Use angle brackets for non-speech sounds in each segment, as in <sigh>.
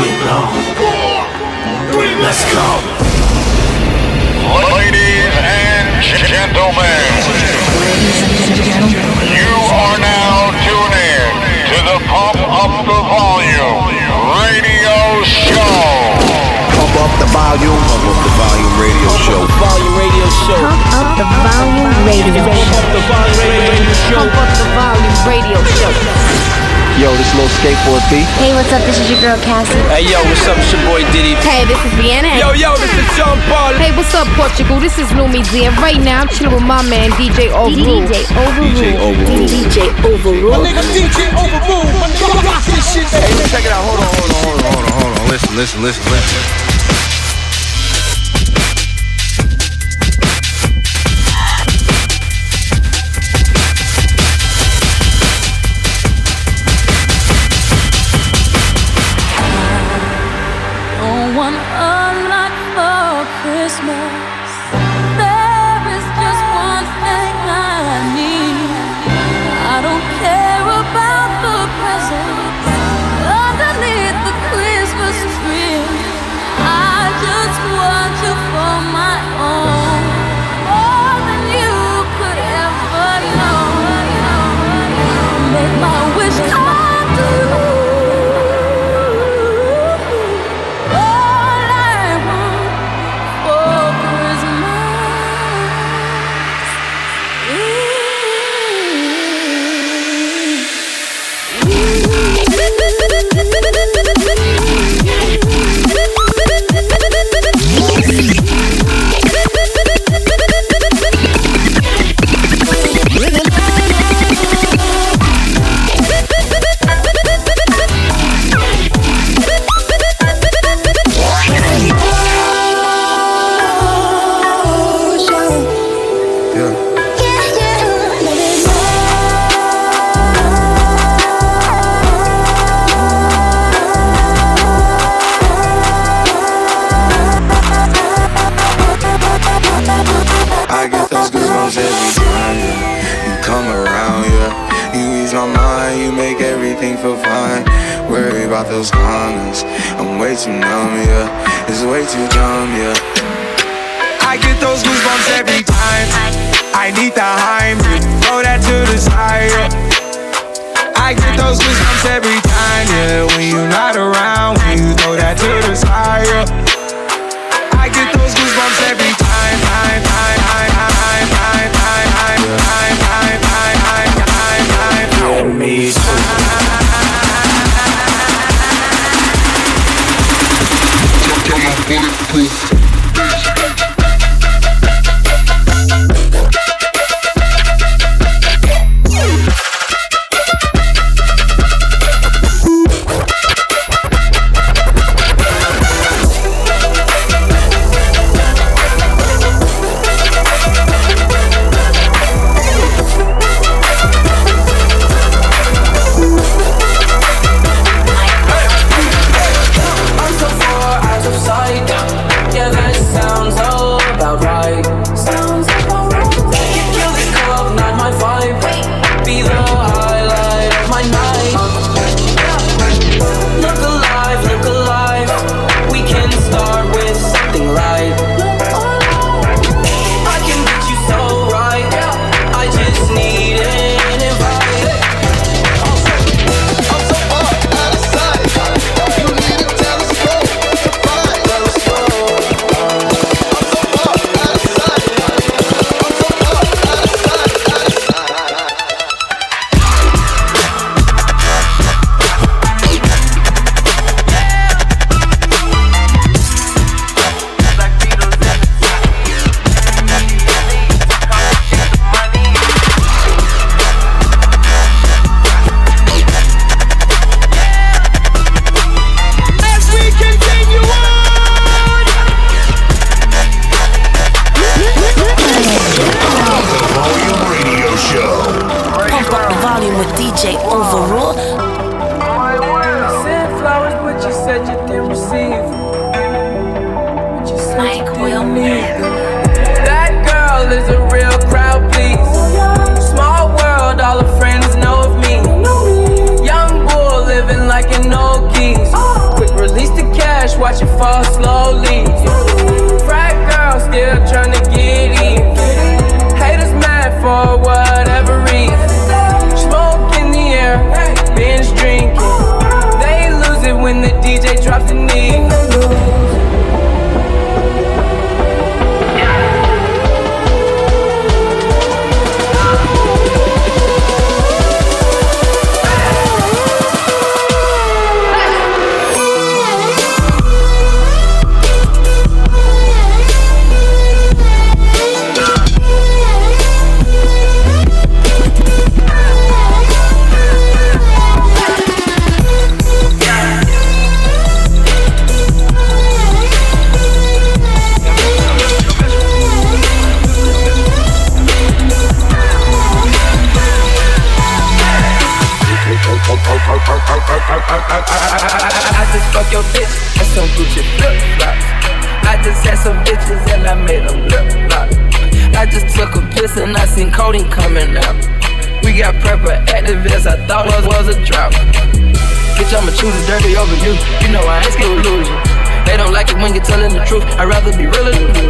get low. Let's go. Ladies and gentlemen, you are now tuned in to the Pump Up the Volume radio show. Pump up the volume. Pump up the volume radio show. Volume Radio Show. Pump up the volume radio. show. Pump Up the Volume Radio Show. Pump up the volume radio show. Yo, this little skateboard beat. Hey, what's up? This is your girl Cassie. Hey yo, what's up? It's your boy Diddy. Hey, this is Vienna. Yo yo, this is Sean Paul. Hey, what's up, Portugal? This is Lumi Z, and right now I'm chilling with my man DJ Overrule. DJ Overrule. DJ Overrule. My nigga DJ Overrule. Hey, check it out. Hold on, hold on, hold on, hold on, hold on. Listen, listen, listen, listen. Tony. With DJ Overrule. Sent flowers, but you said you didn't receive. But you said Mike Will. That girl is a real crowd, please. Small world, all her friends know of me. Young bull living like an old geese. Quick release the cash, watch it fall slowly. I just fuck your bitch and some Gucci flip flops. I just had some bitches and I made them lip lock. I just took a piss and I seen codeine coming out. We got prepper activists, I thought was was a drought. Bitch, I'ma choose the dirty over you. You know I ain't scared lose you. They don't like it when you're telling the truth. I'd rather be realer than you.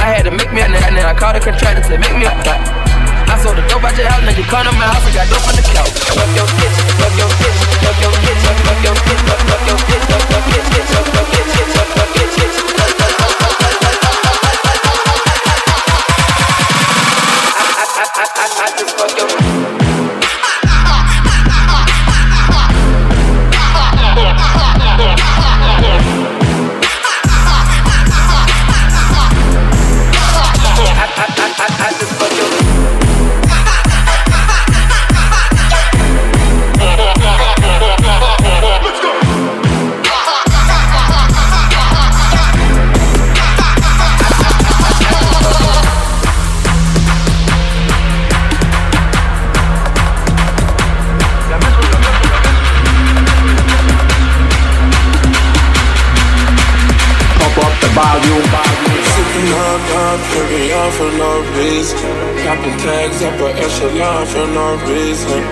I had to make me a nigga, and I called a contractor to make me a sold the dope out your house, you come to my house, I got dope on the couch. Fuck your bitch, fuck your bitch, fuck your bitch, fuck your bitch, fuck your bitch, fuck your bitch, fuck your bitch, fuck your bitch, fuck carry on for no reason. Copping tags up a echelon for no reason.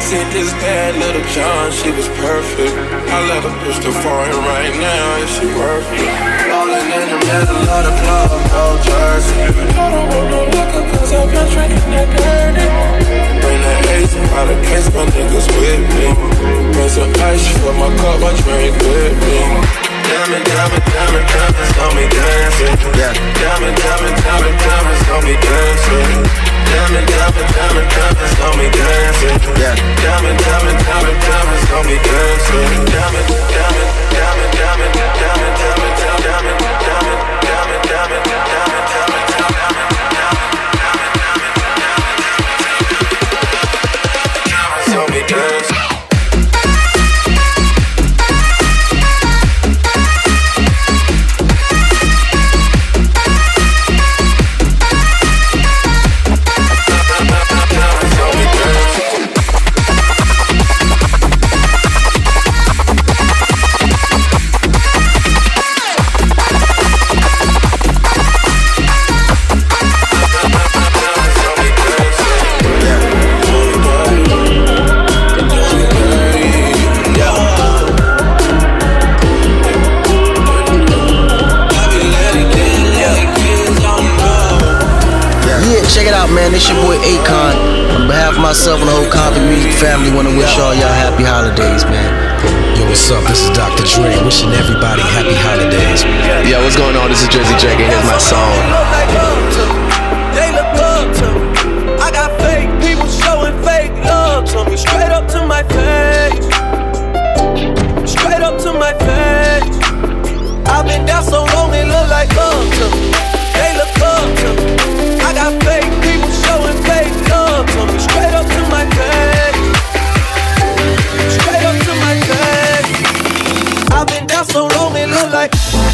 See this bad little John, she was perfect. I let her push the foreign right now, is she worth it? Rolling in the middle of the club, no jersey. I don't want no liquor, cause I've been drinking that dirty. Bring the ace out of case, my niggas with me. Bring some ice for my cup, I drink with me. Diamond, diamond, diamond, diamonds on me dancing. Yeah. Diamond, diamond, diamond, diamonds on me dancing. Diamond, diamond, diamond, diamonds feeling like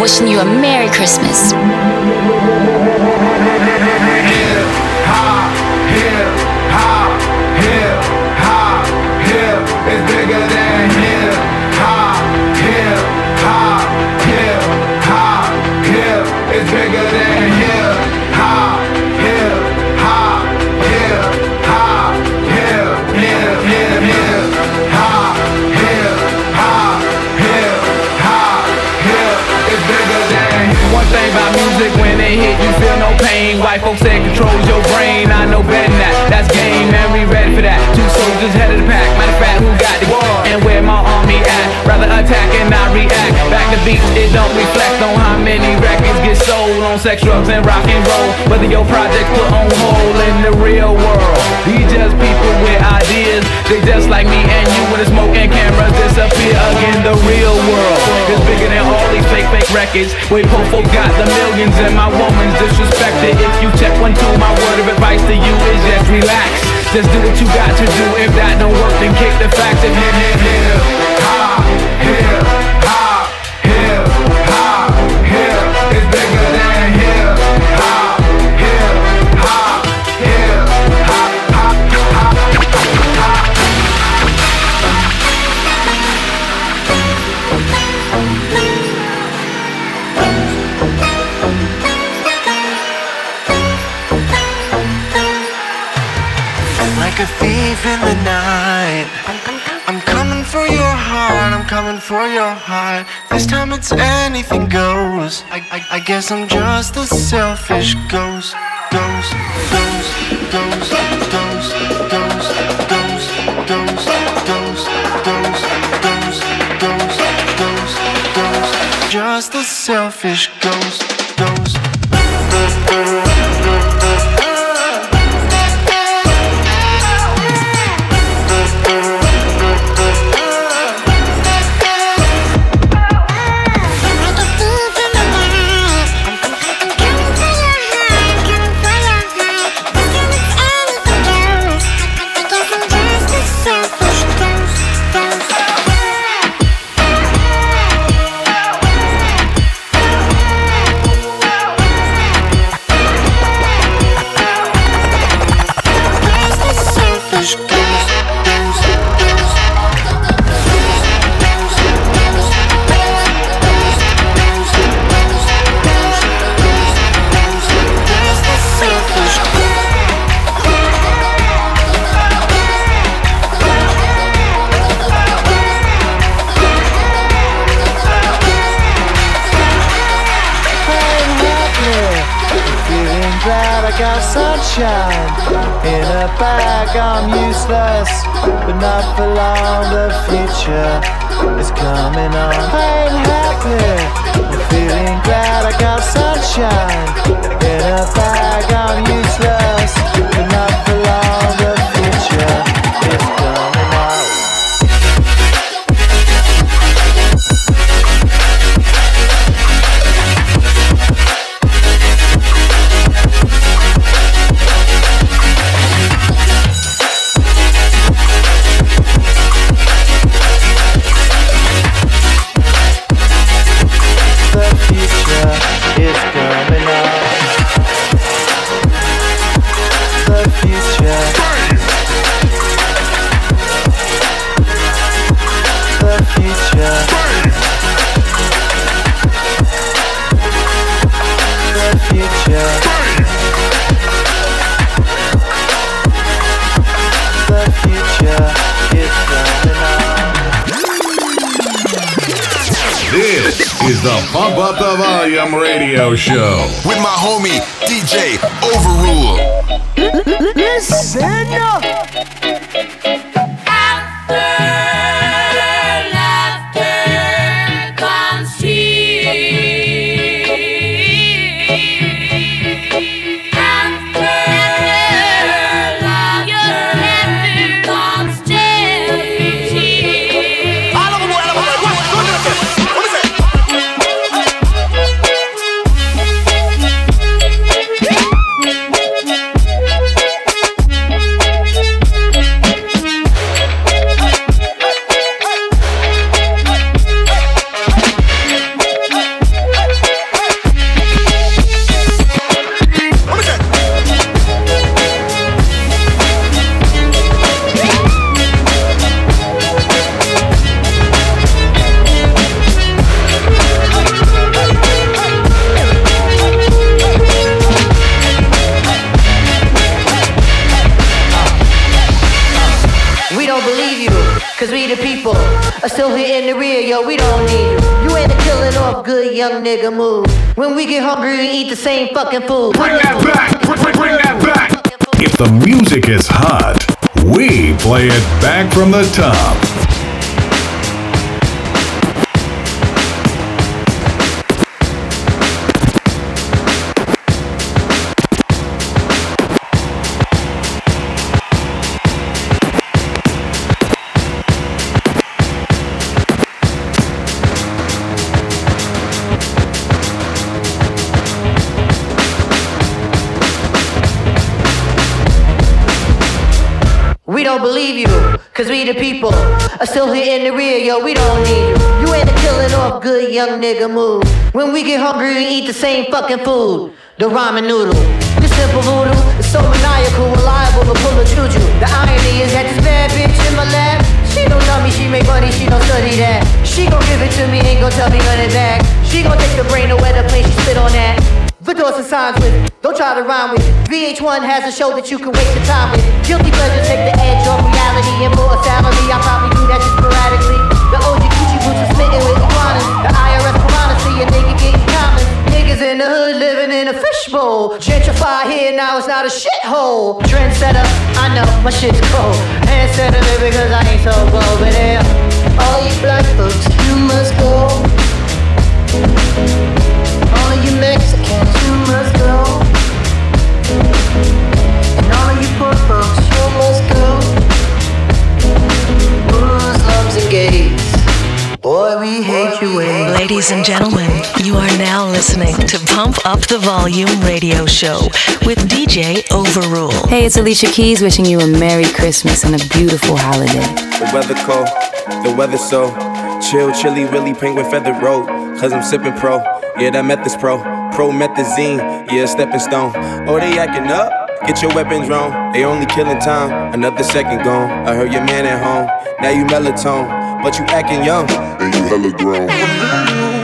Wishing you a Merry Christmas. Folks say it controls your brain. I know better that. That's game, man. We for that. Two soldiers head of the pack. Matter of fact, who got the war and where my army at? Rather attack and not react. Back to beats, it don't reflect on how many records get sold on sex, drugs, and rock and roll. Whether your project put on hold in the real world. We just people with ideas. They just like me and you when the smoke and cameras disappear again. The real world is bigger than all these fake, fake records. Wait, Popo got the millions and my woman's disrespected. If you check one, two, my word of advice to you is just relax. Just do what you got to do. If that don't work, then kick the facts and hit, hit, hit. hop, hip hop, hip your heart. This time it's anything goes. I, I, I guess I'm just a selfish ghost. Ghost, ghost, ghost, ghost, ghost, ghost, ghost, ghost, ghost, ghost, ghost, ghost, ghost. Just a selfish ghost, ghost. Young nigga move. When we get hungry, we eat the same fucking food. Bring that back! Bring, bring, bring that back! If the music is hot, we play it back from the top. Still here in the rear, yo, we don't need you. You ain't a killing off good young nigga move. When we get hungry, we eat the same fucking food. The ramen noodle. This simple voodoo is so maniacal, reliable to pull a juju. The irony is that this bad bitch in my lap, she don't tell me she make money, she don't study that. She gon' give it to me, ain't gon' tell me none of that. She gon' take the brain away the place she spit on that. And signs with it. Don't try to rhyme with it. VH1 has a show that you can waste your time with. Guilty pleasure take the edge off reality and for a salary. I probably do that just sporadically. The OG Gucci boots are smitten with iguanas. The IRS piranha see a nigga getting common. Niggas in the hood living in a fishbowl. Gentrify here now, it's not a shithole. Trendsetter, I know my shit's cold. Of it because I ain't so bold, but yeah. All you black folks, you must go. All you Mexicans, Ladies and gentlemen, you are now listening to Pump Up the Volume radio show with DJ Overrule. Hey, it's Alicia Keys wishing you a Merry Christmas and a beautiful holiday. The weather cold, the weather so chill, chilly, really penguin feather road. Cause I'm sipping pro, yeah, that meth is pro. Promethazine, yeah, stepping stone. Oh, they acting up? Get your weapons wrong. They only killing time, another second gone. I heard your man at home, now you melatonin, but you acting young. And you hella grown.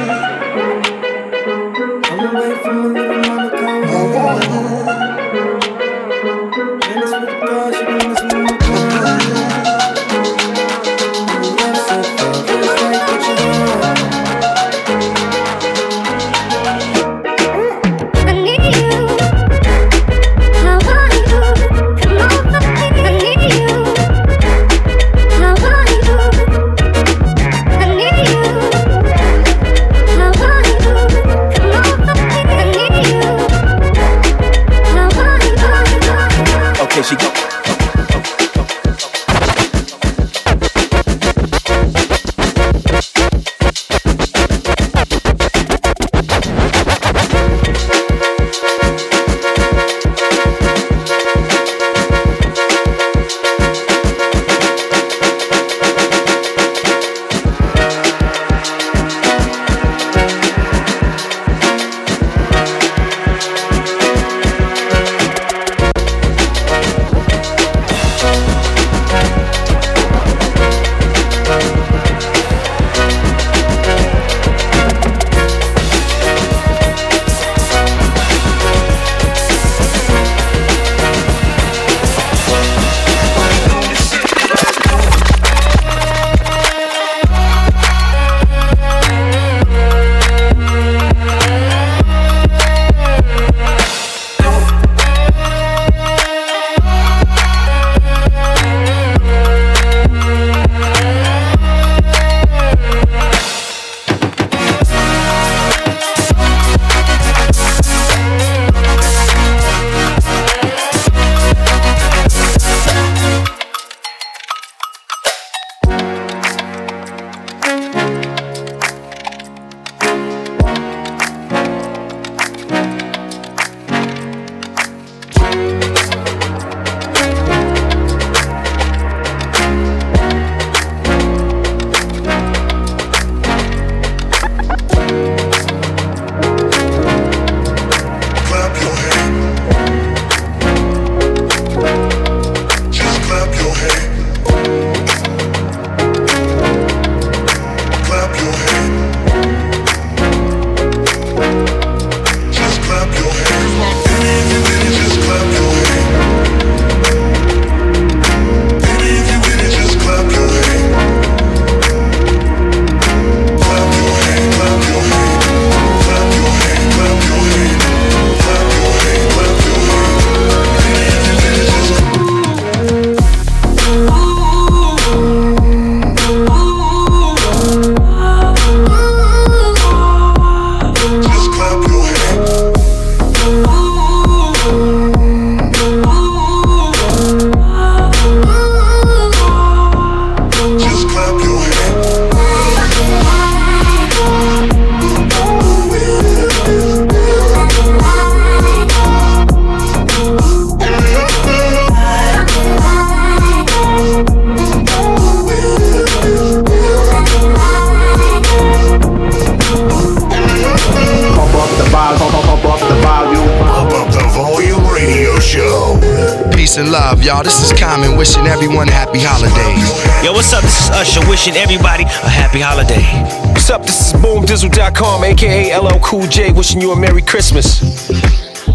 Cool J, wishing you a Merry Christmas.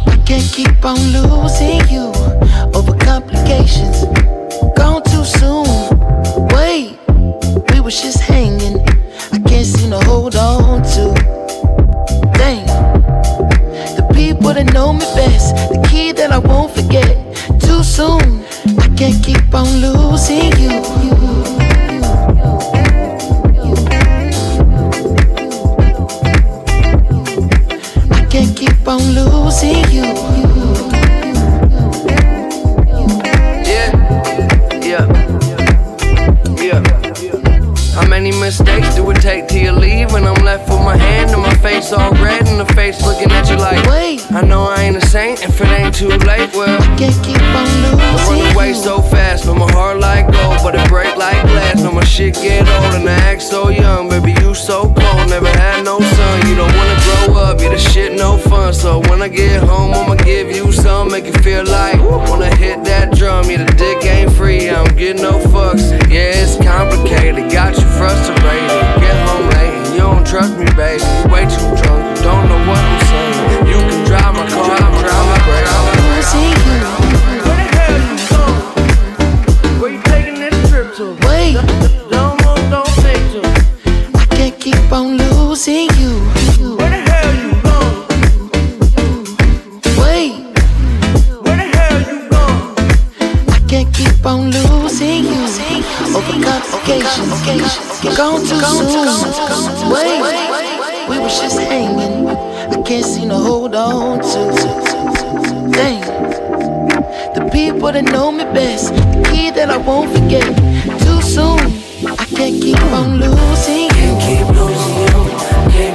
I can't keep on losing you over complications. Gone too soon. Wait, we was just hanging. I can't seem to hold on to. Dang, the people that know me best, the key that I won't forget. Too soon, I can't keep on losing you. On losing you. Yeah, yeah, yeah. How many mistakes do it take till you leave? and I'm left with my hand and my face all red and the face looking at you like, Wait. I know I ain't a saint if it ain't too late. Well, Can't keep on I losing run away so fast, no my heart like gold, but it break like glass. No my shit get old and I act so young, baby you so cold, never had no son. You don't wanna grow up, yeah the shit no fun. So when I get home, I'ma give you some, make you feel like wanna hit that drum. Yeah the dick ain't free, I don't get no fucks. Yeah it's complicated, got you frustrated. Get home late and you don't trust me, baby. You way too drunk, you don't know what I'm saying. You can drive my car, I'm drive my brake. Losing you. Where the hell you going? Where you taking this trip to? Wait, you. Over complications. Gone too soon. Wait, we was just hanging. I can't seem to hold on to. Dang. The people that know me best, the key that I won't forget. Too soon, I can't keep on losing. Can't keep losing you.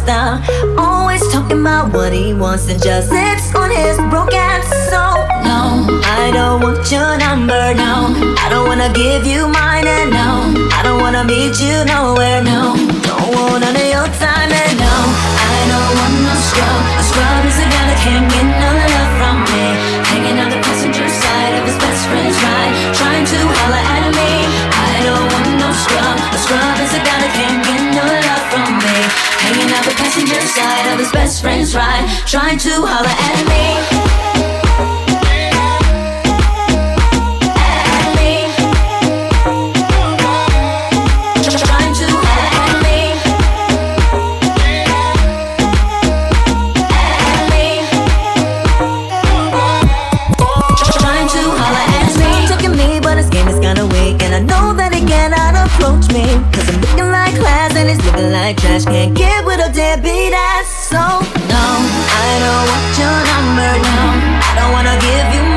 Lifestyle. Always talking about what he wants and just sits on his broken soul. No, I don't want your number. No, I don't wanna give you mine. And no, I don't wanna meet you nowhere. No, don't want none of your time. And no, I don't want no scrub. A scrub is a guy that can't get no love from me. Hanging on the passenger side of his best friend's ride, trying to holler at me. I don't want no scrub. A scrub is a guy that can't get no love from me. Hanging out the passenger side of his best friend's ride, trying to holler at me. Just trying to holler at me. Just trying to holla at me. Taking me, but his game is gonna wake And I know that it cannot approach me. Trash. Can't get with a deadbeat ass. So, no, I don't want your number, no. I don't wanna give you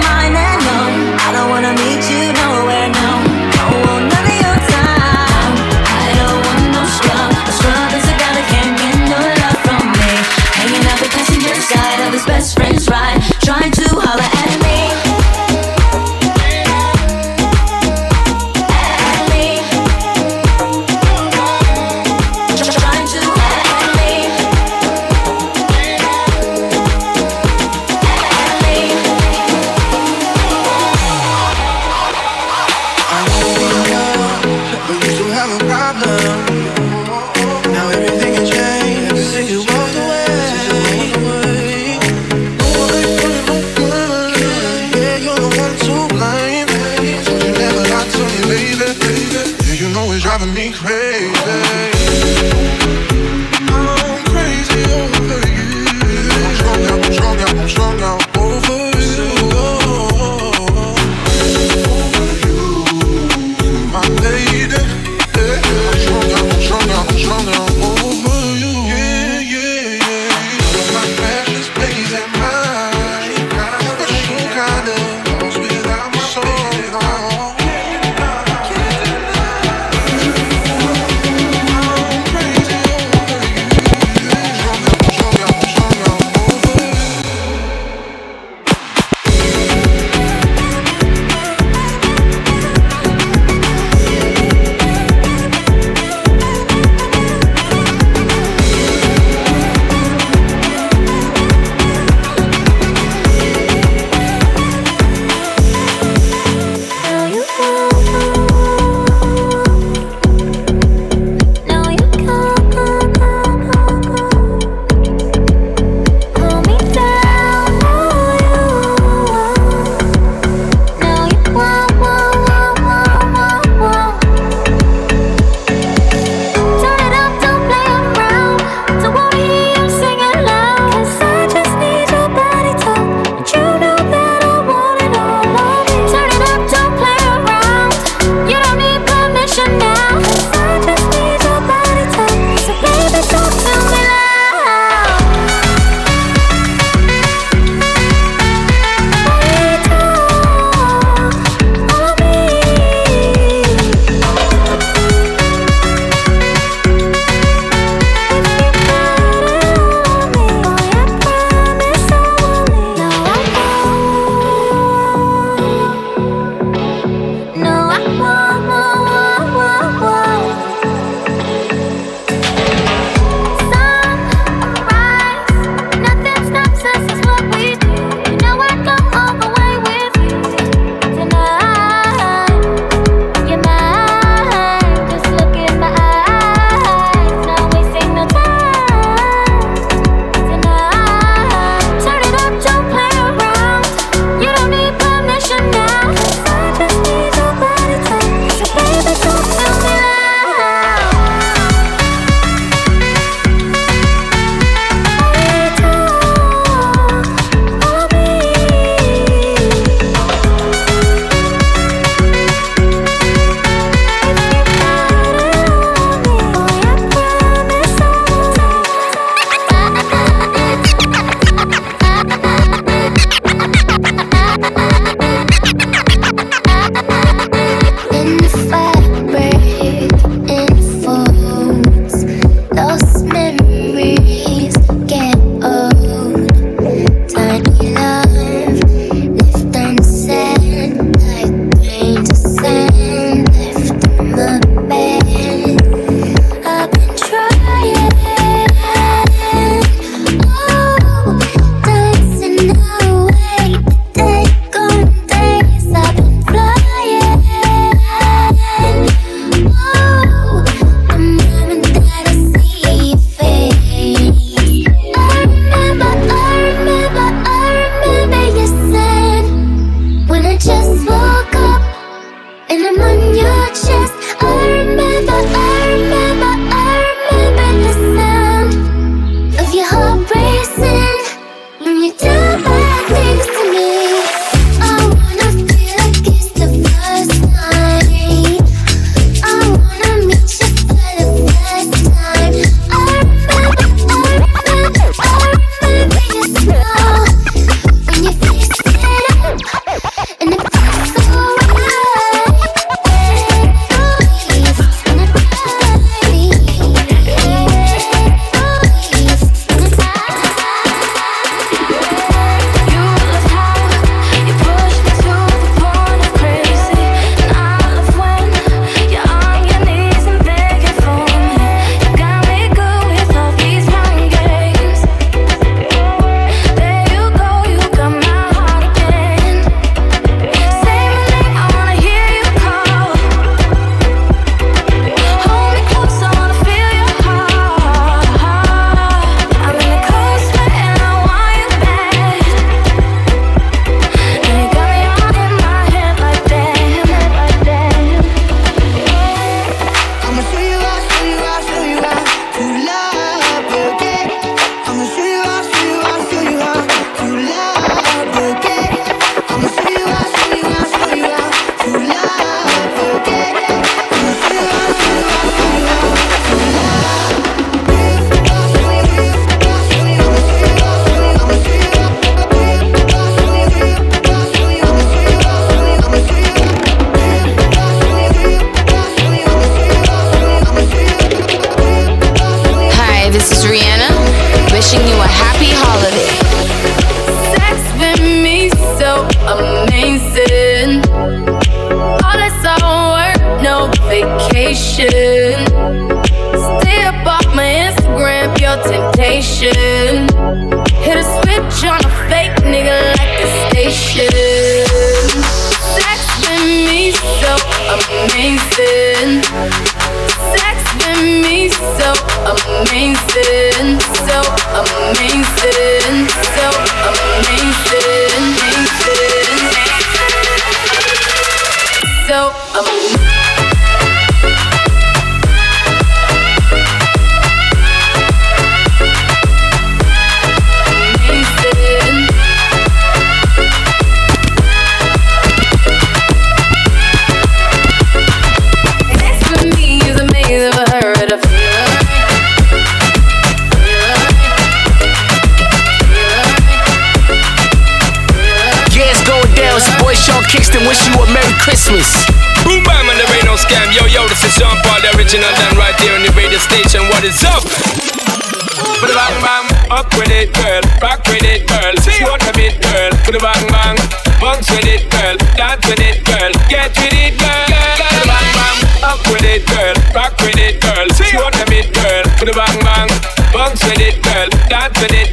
the bang bang. Bounce with it, girl, dance with it.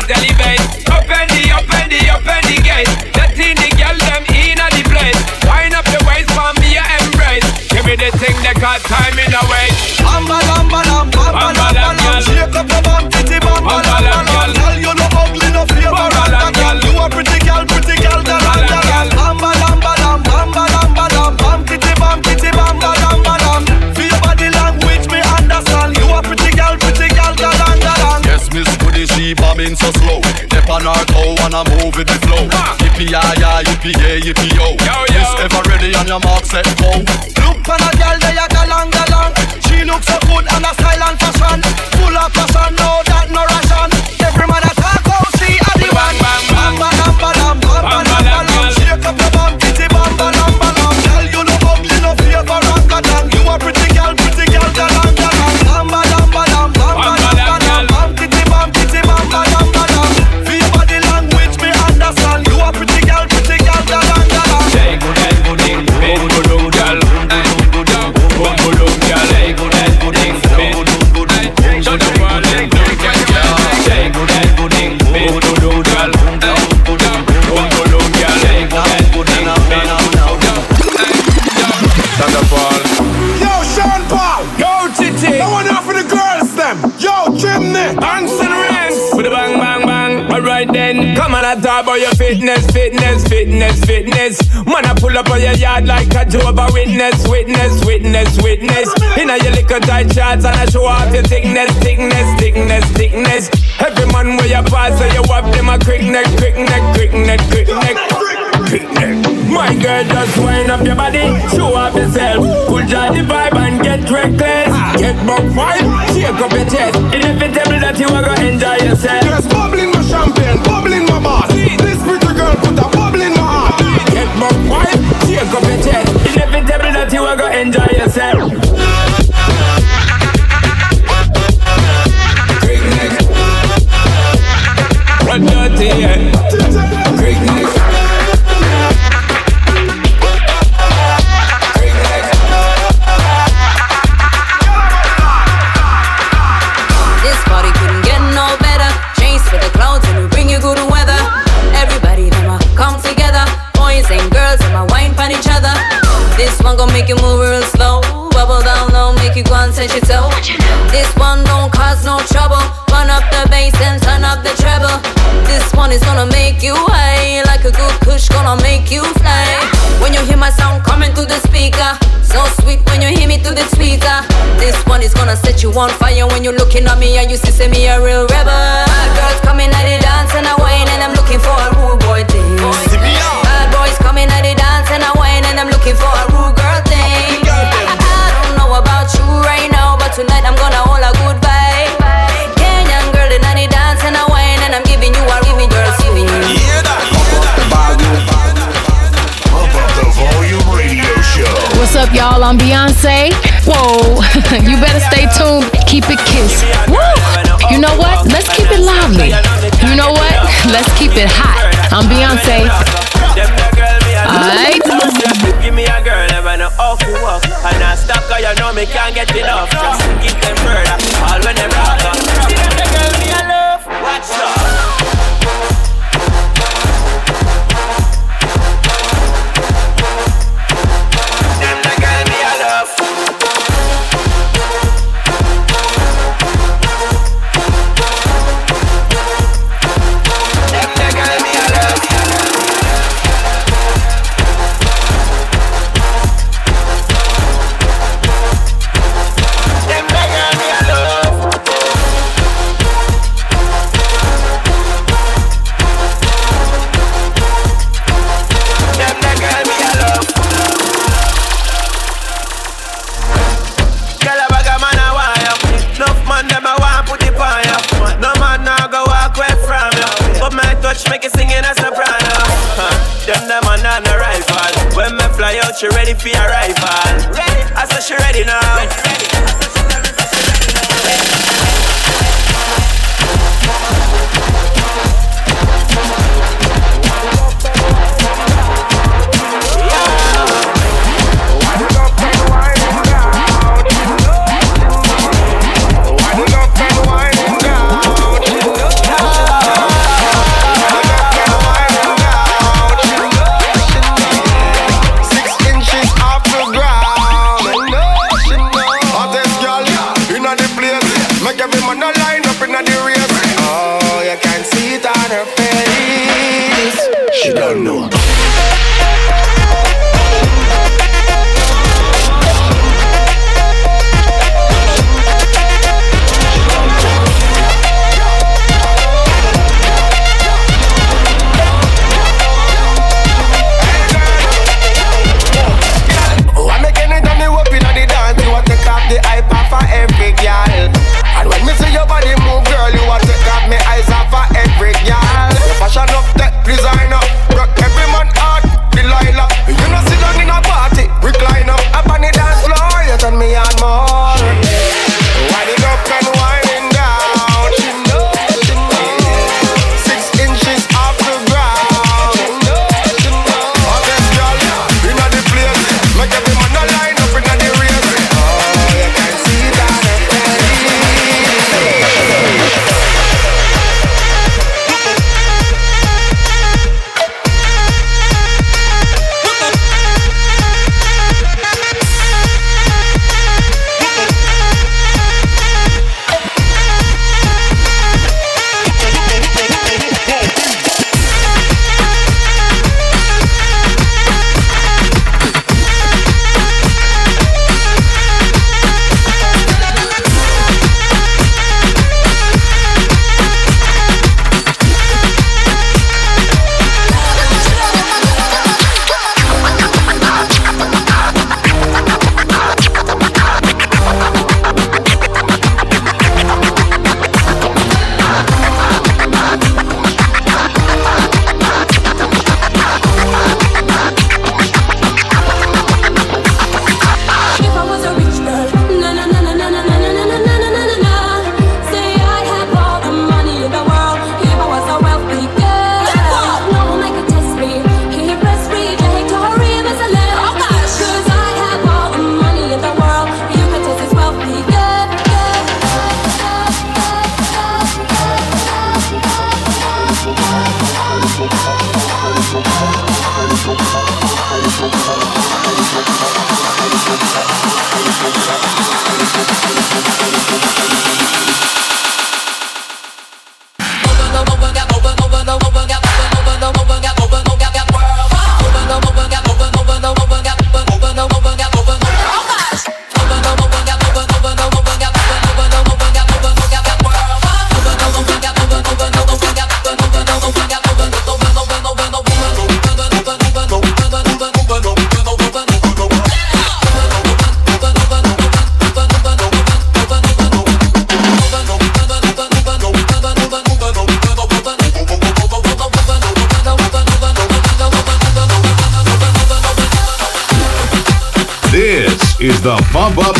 que te. set go. talk about your fitness, fitness, fitness, fitness. Man, I pull up on your yard like a Jehovah Witness, witness, witness, witness. Inna your liquor tight shots and I show off your thickness, thickness, thickness, thickness. Every man where you pass, so you up them a crick neck, crick neck, crick neck, crick neck. My girl, just wind up your body, show off yourself. Pull down the vibe and get reckless. Get buck wild, shake up your chest. Inevitable that you are gonna enjoy yourself. Just bubbling. you are gonna enjoy yourself. make you move real slow. Bubble down low, make you go and set your toe. This one don't cause no trouble. Run up the bass and turn up the treble. This one is gonna make you high, like a good kush gonna make you fly. When you hear my sound coming through the speaker, so sweet when you hear me through the tweeter. This one is gonna set you on fire when you're looking at me and you see, see me a real rebel. My girls coming at the dance and I whine and I'm looking for a rude boy thing. Bad boys coming at the dance and I whine and I'm looking for a right now, but tonight I'm gonna hold a good vibe. Kenyan girl, dance and wine, and I'm giving you, giving giving you. What's up, y'all? I'm Beyonce. Whoa, <laughs> you better stay tuned. Keep it kiss. Woo! You know what? Let's keep it lively. You know what? <laughs> Let's keep it hot. I'm Beyonce. Alright. A girl, never know walk. And I stop cause you know me can't get enough. Just keep them further, all when them rock up. Girl, me a love. Watch out.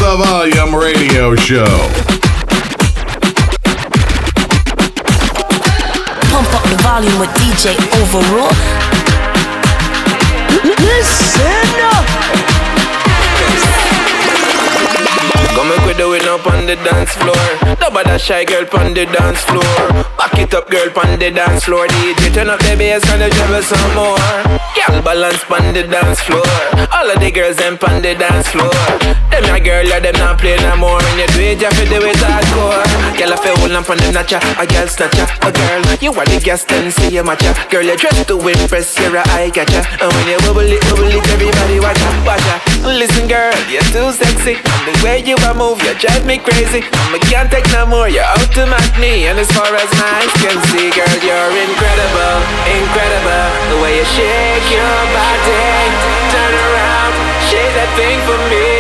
The Volume radio show. Pump up the volume with DJ Overrule. Listen up. Come make we do it up on the dance floor. Nobody shy girl on the dance floor. Back it up, girl on the dance floor. DJ turn up the bass and the treble some more. Girl balance on the dance floor. All of the girls them on the dance floor. Them a girl, yeah, them not play no more. When you do it, you to do it hardcore. Girl, I feel hold on from the notcha. A girl snatcher, a girl. You are the guest and see you matcha. Girl, you dress to impress, you're a eye catcher. And when you bubble it, bubble it, everybody watch ya, watch ya. Listen, girl, you're too sexy. And the way you move, you drive me crazy. And I can't take no more, you're out to match me. And as far as my eyes can see, girl, you're incredible, incredible. The way you shake your body, turn around, shake that thing for me.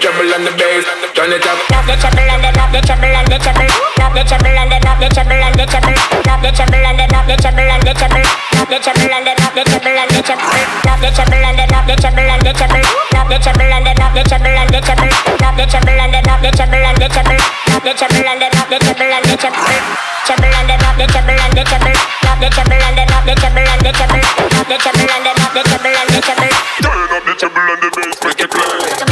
Turn up the treble and the bass, turn it up. Knock the treble and the knock the treble and the treble. Knock the treble and the knock the treble and the treble. Knock the treble and the knock the treble and the treble. Knock the treble and the knock the treble and the treble. Knock the treble and the knock the treble and the treble. Knock the treble and the knock the treble and the treble. Knock the treble and the knock the treble and the treble. Knock the treble and the knock the treble and the treble. Treble and the knock the treble and the treble. Knock the treble and the knock the treble and the treble. Knock the treble and the knock the treble and the treble. Turn up the treble and the bass, make it play.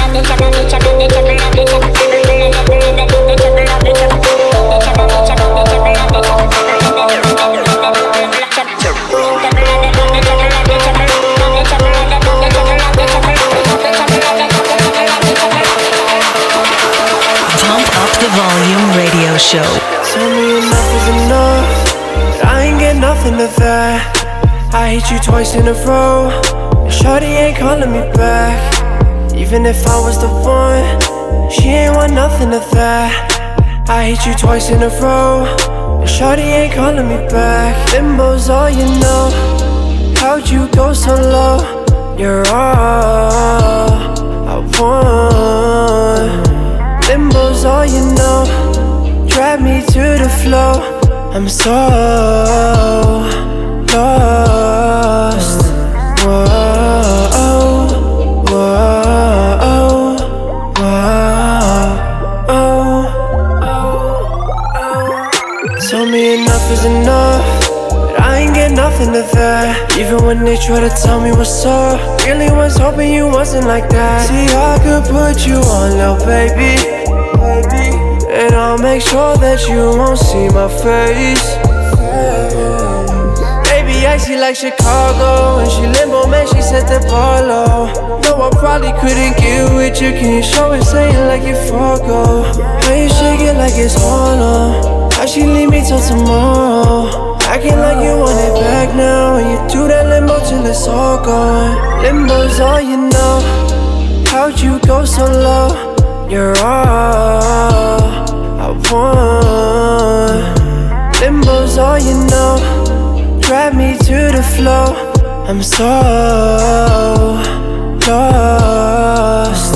I ain't get nothing of that. I hit you twice in a row. Shorty ain't calling me back. Even if I was the one, she ain't want nothing of that. I hit you twice in a row. And Shorty ain't calling me back. Limbo's all you know. How'd you go so low? You're all I want. Limbo's all you know. Drag me to the flow. I'm so lost. Nothing of that. Even when they try to tell me what's up, really was hoping you wasn't like that. See, I could put you on, little baby. And I'll make sure that you won't see my face. Baby, icy like Chicago. And she limbo, man, she set the bar low. No, I probably couldn't get with you. Can you show it, say it like you forgo? How you shake it like it's hollow? How she leave me till tomorrow? Acting like you want it back now. You do that limbo till it's all gone. Limbo's all you know. How'd you go so low? You're all I want. Limbo's all you know. Drag me to the flow. I'm so lost.